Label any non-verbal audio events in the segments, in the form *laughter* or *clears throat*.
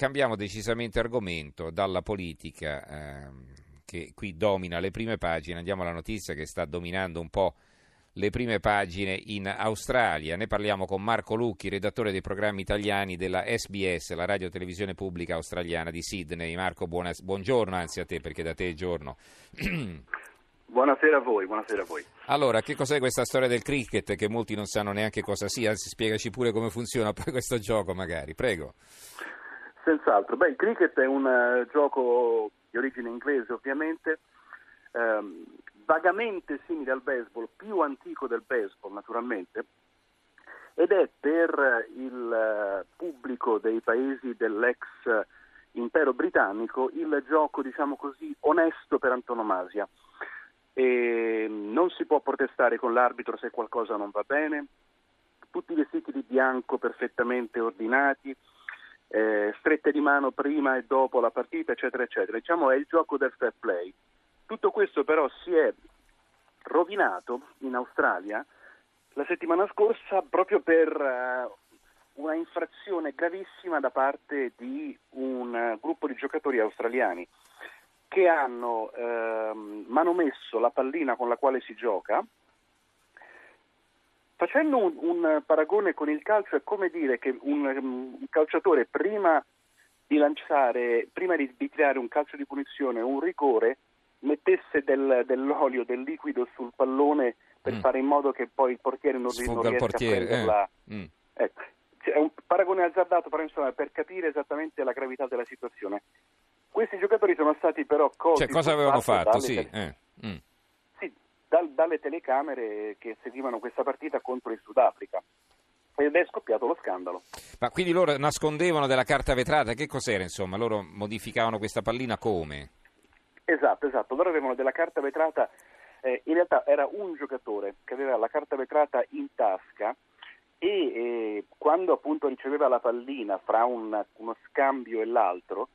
cambiamo decisamente argomento dalla politica ehm, che qui domina le prime pagine, andiamo alla notizia che sta dominando un po' le prime pagine in Australia. Ne parliamo con Marco Lucchi, redattore dei programmi italiani della SBS, la radio televisione pubblica australiana di Sydney. Marco, buona, buongiorno, anzi a te perché da te è giorno. *clears throat* Buonasera a voi, buonasera a voi. Allora, che cos'è questa storia del cricket che molti non sanno neanche cosa sia? Anzi, spiegaci pure come funziona poi questo gioco magari, prego. Senz'altro. Beh, il cricket è un uh, gioco di origine inglese ovviamente, um, vagamente simile al baseball, più antico del baseball naturalmente, ed è per il uh, pubblico dei paesi dell'ex impero britannico il gioco, diciamo così, onesto per antonomasia. E non si può protestare con l'arbitro se qualcosa non va bene, tutti vestiti di bianco perfettamente ordinati, eh, strette di mano prima e dopo la partita, eccetera, eccetera. Diciamo è il gioco del fair play. Tutto questo però si è rovinato in Australia la settimana scorsa proprio per uh, una infrazione gravissima da parte di un uh, gruppo di giocatori australiani che hanno uh, manomesso la pallina con la quale si gioca Facendo un, un, paragone con il calcio è come dire che un, un calciatore prima di lanciare, prima di, di, tirare un calcio di punizione, un rigore, mettesse del, dell'olio, del liquido sul pallone per mm. fare in modo che poi il portiere non, non riesca portiere, a prenderla. Eh. Mm. Ecco, è un paragone azzardato però insomma, per capire esattamente la gravità della situazione. Questi giocatori sono stati però colti. Cioè, cosa avevano fatto? Sì. Eh. Mm dal, dalle telecamere che seguivano questa partita contro il Sudafrica. Ed è scoppiato lo scandalo. Ma quindi loro nascondevano della carta vetrata? Che cos'era insomma? Loro modificavano questa pallina come? Esatto, esatto. Loro avevano della carta vetrata. Eh, in realtà era un giocatore che aveva la carta vetrata in tasca e eh, quando appunto riceveva la pallina fra un, uno scambio e l'altro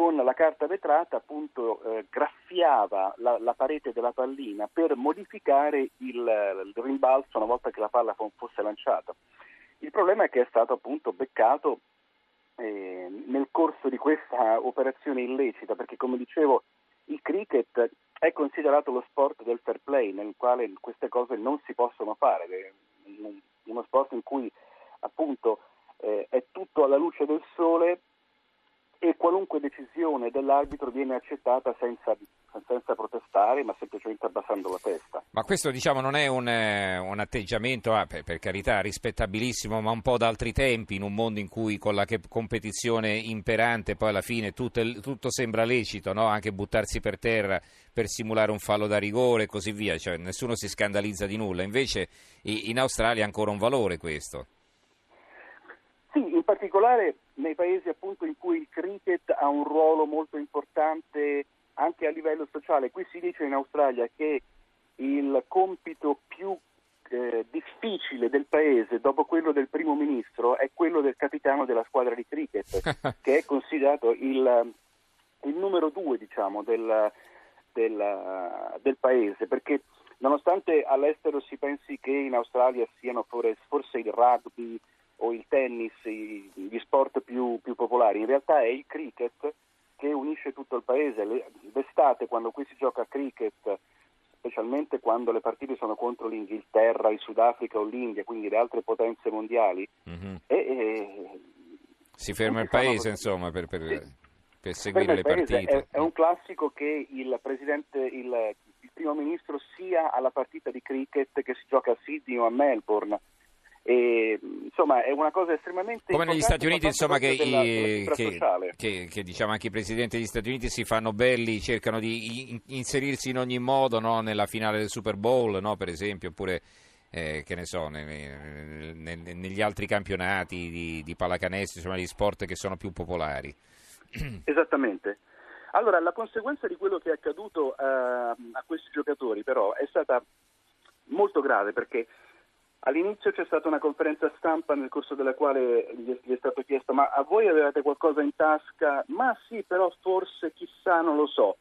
con la carta vetrata appunto eh, graffiava la, la, parete della pallina per modificare il, il, rimbalzo una volta che la palla fosse lanciata. Il problema è che è stato appunto beccato eh, nel corso di questa operazione illecita, perché come dicevo il cricket è considerato lo sport del fair play, nel quale queste cose non si possono fare, è uno sport in cui appunto eh, è tutto alla luce del sole e qualunque decisione dell'arbitro viene accettata senza, senza, protestare, ma semplicemente abbassando la testa. Ma questo diciamo non è un, eh, un atteggiamento, ah, per, per, carità, rispettabilissimo, ma un po' d'altri tempi, in un mondo in cui con la competizione imperante poi alla fine tutto, tutto sembra lecito, no? anche buttarsi per terra per simulare un fallo da rigore e così via, cioè, nessuno si scandalizza di nulla, invece in Australia ha ancora un valore questo. Sì, in particolare nei paesi appunto in cui il cricket ha un ruolo molto importante anche a livello sociale. Qui si dice in Australia che il compito più eh, difficile del paese dopo quello del primo ministro è quello del capitano della squadra di cricket, *laughs* che è considerato il, il numero due diciamo, del, del, del paese, perché nonostante all'estero si pensi che in Australia siano forse il rugby, o il tennis, gli sport più, più popolari, in realtà è il cricket che unisce tutto il paese. D'estate, quando qui si gioca a cricket, specialmente quando le partite sono contro l'Inghilterra, il Sudafrica o l'India, quindi le altre potenze mondiali, mm-hmm. e, e, si ferma il paese insomma per, per, sì. per seguire le partite. È, è, un classico che il presidente, il, il primo ministro sia alla partita di cricket che si gioca a Sydney o a Melbourne e, insomma, è una cosa estremamente come negli Stati Uniti, insomma, che, della, i, che, che, che diciamo, anche i presidenti degli Stati Uniti si fanno belli, cercano di inserirsi in ogni modo no? nella finale del Super Bowl, no? per esempio, oppure eh, che ne so, ne, ne, negli altri campionati di, di pallacanestro, insomma, gli sport che sono più popolari. *clears throat* Esattamente. Allora, la conseguenza di quello che è accaduto uh, a questi giocatori, però, è stata molto grave perché All'inizio c'è stata una conferenza stampa nel corso della quale gli è stato chiesto ma a voi avevate qualcosa in tasca? Ma sì, però forse chissà, non lo so.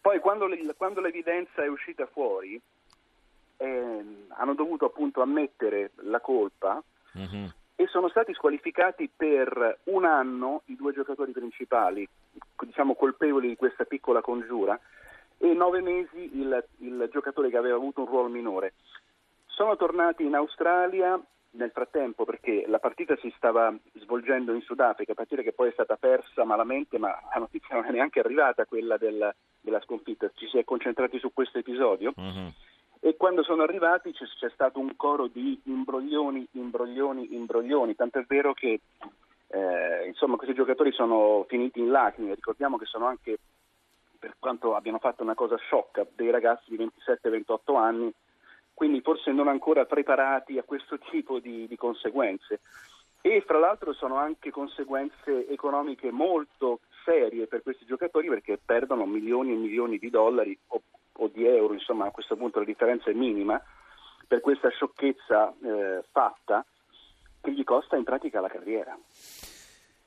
Poi quando, quando l'evidenza è uscita fuori eh, hanno dovuto appunto ammettere la colpa mm-hmm. e sono stati squalificati per un anno i due giocatori principali, diciamo colpevoli di questa piccola congiura, e nove mesi il, il giocatore che aveva avuto un ruolo minore. Sono tornati in Australia nel frattempo perché la partita si stava svolgendo in Sudafrica, partita che poi è stata persa malamente, ma la notizia non è neanche arrivata, quella del, della sconfitta, ci si è concentrati su questo episodio. Uh-huh. E quando sono arrivati c'è, c'è, stato un coro di imbroglioni, imbroglioni, imbroglioni, tant'è vero che eh, insomma, questi giocatori sono finiti in lacrime, ricordiamo che sono anche, per quanto abbiano fatto una cosa sciocca, dei ragazzi di 27-28 anni quindi forse non ancora preparati a questo tipo di, di conseguenze. E fra l'altro sono anche conseguenze economiche molto serie per questi giocatori perché perdono milioni e milioni di dollari o, o di euro, insomma a questo punto la differenza è minima, per questa sciocchezza eh, fatta che gli costa in pratica la carriera.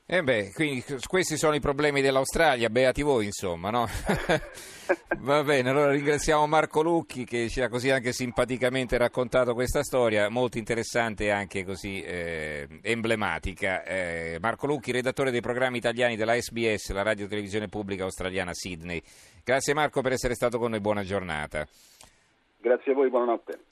Eh beh, quindi questi sono i problemi dell'Australia, beati voi insomma, no? *laughs* Va bene, allora ringraziamo Marco Lucchi che ci ha così anche simpaticamente raccontato questa storia, molto interessante e anche così eh, emblematica. Eh, Marco Lucchi, redattore dei programmi italiani della SBS, la radio televisione pubblica australiana Sydney. Grazie Marco per essere stato con noi, buona giornata. Grazie a voi, buonanotte.